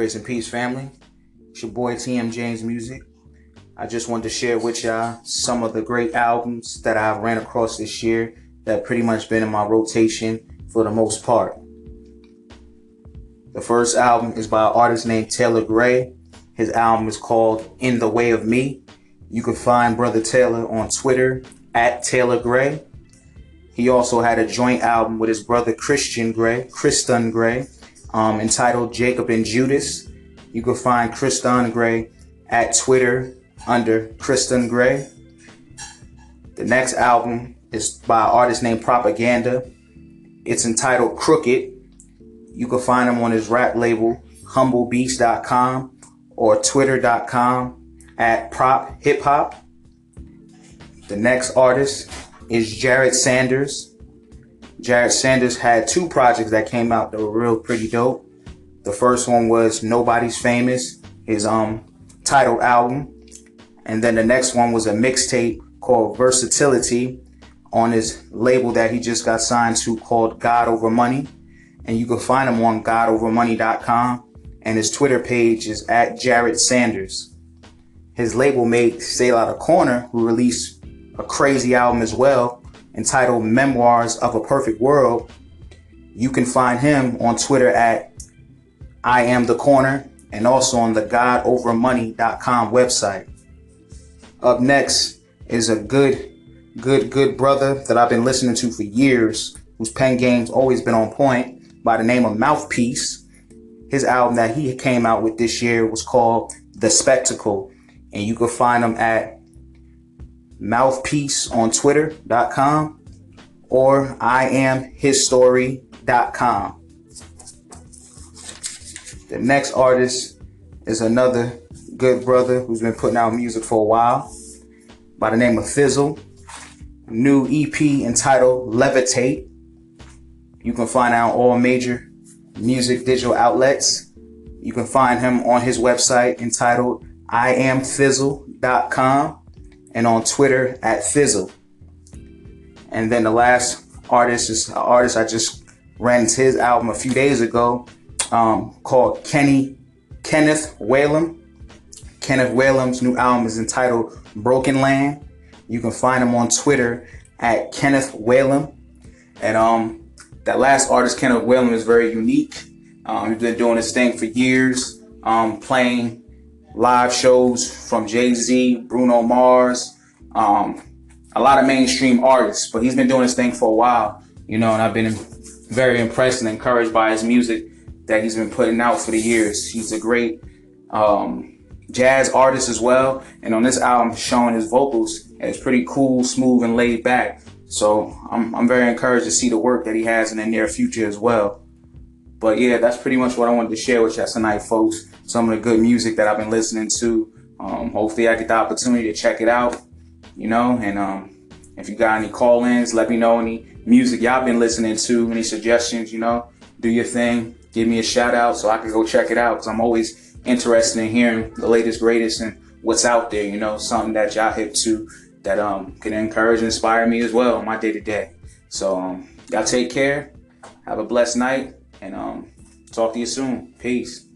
Grace and peace, family. It's your boy TM James Music. I just wanted to share with y'all some of the great albums that I've ran across this year that pretty much been in my rotation for the most part. The first album is by an artist named Taylor Gray. His album is called In the Way of Me. You can find Brother Taylor on Twitter at Taylor Gray. He also had a joint album with his brother Christian Gray, Christon Gray, um, entitled Jacob and Judas. You can find Christon Gray at Twitter under Christon Gray. The next album is by an artist named Propaganda. It's entitled Crooked. You can find him on his rap label, humblebeast.com or twitter.com at prop hip hop. The next artist is Jered Sanders. Jered Sanders had two projects that came out that were real pretty dope. The first one was Nobody's Famous, his um titled album. And then the next one was a mixtape called Versatility on his label that he just got signed to called God Over Money. And you can find him on godovermoney.com. And his Twitter page is at Jered Sanders. His label mate, Selah the Corner, who released a crazy album as well entitled Memoirs of a Perfect World. You can find him on Twitter at I Am the Corner and also on the GodOverMoney.com website. Up next is a good, good, good brother that I've been listening to for years, whose pen game's always been on point, by the name of Mouthpiece. His album that he came out with this year was called The Spectacle, and you can find him at mouthpiece on twitter.com or I am iamhisstory.com. The next artist is another good brother who's been putting out music for a while by the name of Fizzle. New EP entitled Levitate. You can find out all major music digital outlets. You can find him on his website entitled i am iamfizzle.com and on Twitter at Fizzle. And then the last artist is an artist I just ran his album a few days ago um, called Kenny Kenneth Whalum. Kenneth Whalum's new album is entitled Broken Land. You can find him on Twitter at Kenneth Whalum. And um, that last artist, Kenneth Whalum, is very unique. Um, he's been doing this thing for years, um, playing live shows from Jay Z, Bruno Mars, um, a lot of mainstream artists. But he's been doing this thing for a while, you know, and I've been very impressed and encouraged by his music that he's been putting out for the years. He's a great um, jazz artist as well, and on this album, showing his vocals, it's pretty cool, smooth, and laid back. So I'm, I'm very encouraged to see the work that he has in the near future as well. But yeah, that's pretty much what I wanted to share with you tonight, folks. Some of the good music that I've been listening to. Um, hopefully, I get the opportunity to check it out, you know. And um, if you got any call ins, let me know any music y'all been listening to, any suggestions, you know. Do your thing. Give me a shout out so I can go check it out because I'm always interested in hearing the latest, greatest, and what's out there, you know, something that y'all hip to that um, can encourage and inspire me as well on my day to day. So, um, y'all take care. Have a blessed night and um, talk to you soon. Peace.